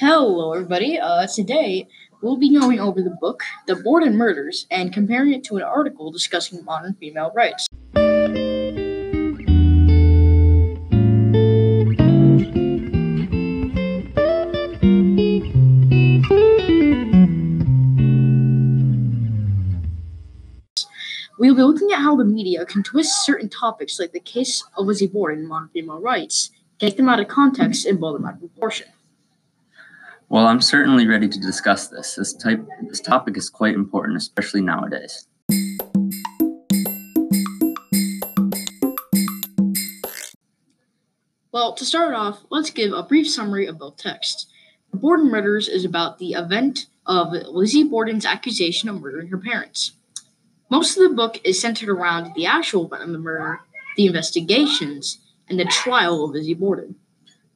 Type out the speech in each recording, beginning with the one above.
Hello, everybody. Uh, today we'll be going over the book The Borden Murders and comparing it to an article discussing modern female rights. We'll be looking at how the media can twist certain topics like the case of Lizzie Borden and modern female rights, take them out of context, and blow them out of proportion. Well, I'm certainly ready to discuss this. This type this topic is quite important, especially nowadays. Well, to start off, let's give a brief summary of both texts. The Borden Murders is about the event of Lizzie Borden's accusation of murdering her parents. Most of the book is centered around the actual event of the murder, the investigations, and the trial of Lizzie Borden.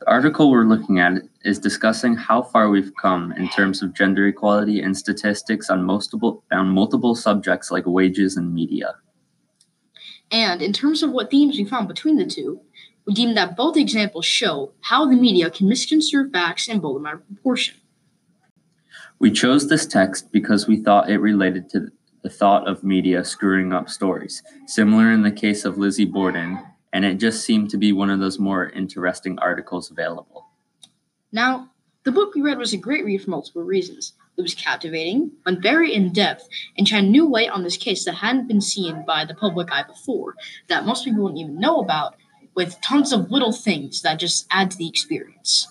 The article we're looking at is discussing how far we've come in terms of gender equality and statistics on multiple on multiple subjects like wages and media. And in terms of what themes we found between the two, we deem that both examples show how the media can misconstrue facts and blow them out of proportion. We chose this text because we thought it related to the thought of media screwing up stories, similar in the case of Lizzie Borden, and it just seemed to be one of those more interesting articles available. Now, the book we read was a great read for multiple reasons. It was captivating, went very in depth, and shined new light on this case that hadn't been seen by the public eye before, that most people wouldn't even know about, with tons of little things that just add to the experience.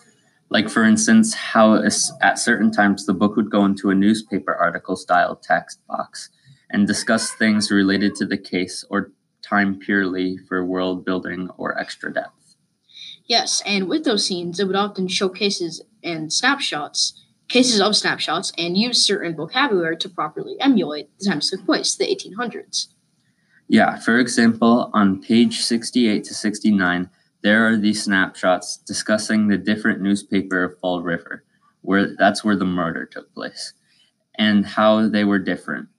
Like, for instance, how at certain times the book would go into a newspaper article style text box and discuss things related to the case or time purely for world building or extra depth. Yes, and with those scenes, it would often show cases and snapshots, cases of snapshots, and use certain vocabulary to properly emulate the times took place, the 1800s. Yeah, for example, on page 68 to 69, there are these snapshots discussing the different newspaper of Fall River, where that's where the murder took place, and how they were different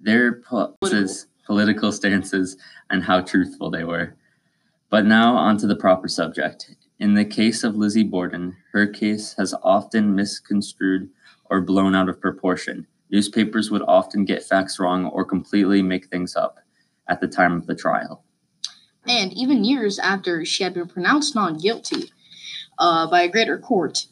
their political. Political stances and how truthful they were. But now onto the proper subject. In the case of Lizzie Borden, her case has often misconstrued or blown out of proportion. Newspapers would often get facts wrong or completely make things up at the time of the trial. And even years after she had been pronounced non guilty uh, by a greater court,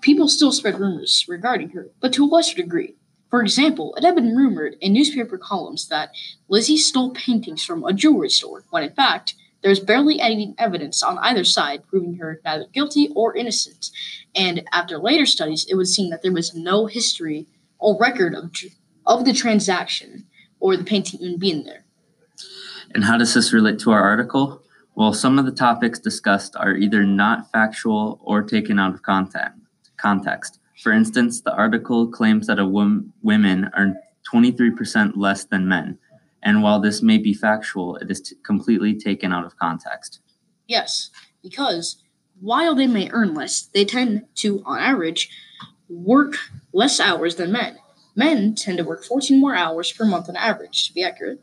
people still spread rumors regarding her, but to a lesser degree. For example, it had been rumored in newspaper columns that Lizzie stole paintings from a jewelry store, when in fact, there was barely any evidence on either side proving her neither guilty or innocent. And after later studies, it was seen that there was no history or record of, of the transaction or the painting even being there. And how does this relate to our article? Well, some of the topics discussed are either not factual or taken out of context. For instance, the article claims that a wom- women earn 23% less than men. And while this may be factual, it is t- completely taken out of context. Yes, because while they may earn less, they tend to, on average, work less hours than men. Men tend to work 14 more hours per month on average, to be accurate.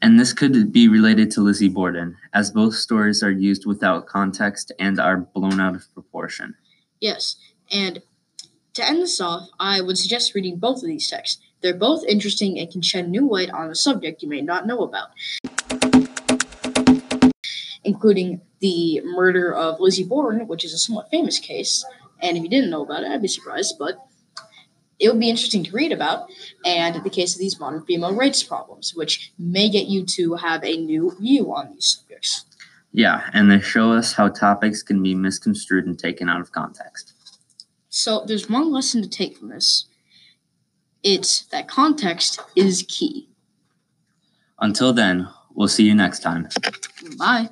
And this could be related to Lizzie Borden, as both stories are used without context and are blown out of proportion. Yes, and to end this off, I would suggest reading both of these texts. They're both interesting and can shed new light on a subject you may not know about, including the murder of Lizzie Borden, which is a somewhat famous case. And if you didn't know about it, I'd be surprised, but it would be interesting to read about, and the case of these modern female rights problems, which may get you to have a new view on these subjects. Yeah, and they show us how topics can be misconstrued and taken out of context. So there's one lesson to take from this. It's that context is key. Until then, we'll see you next time. Bye.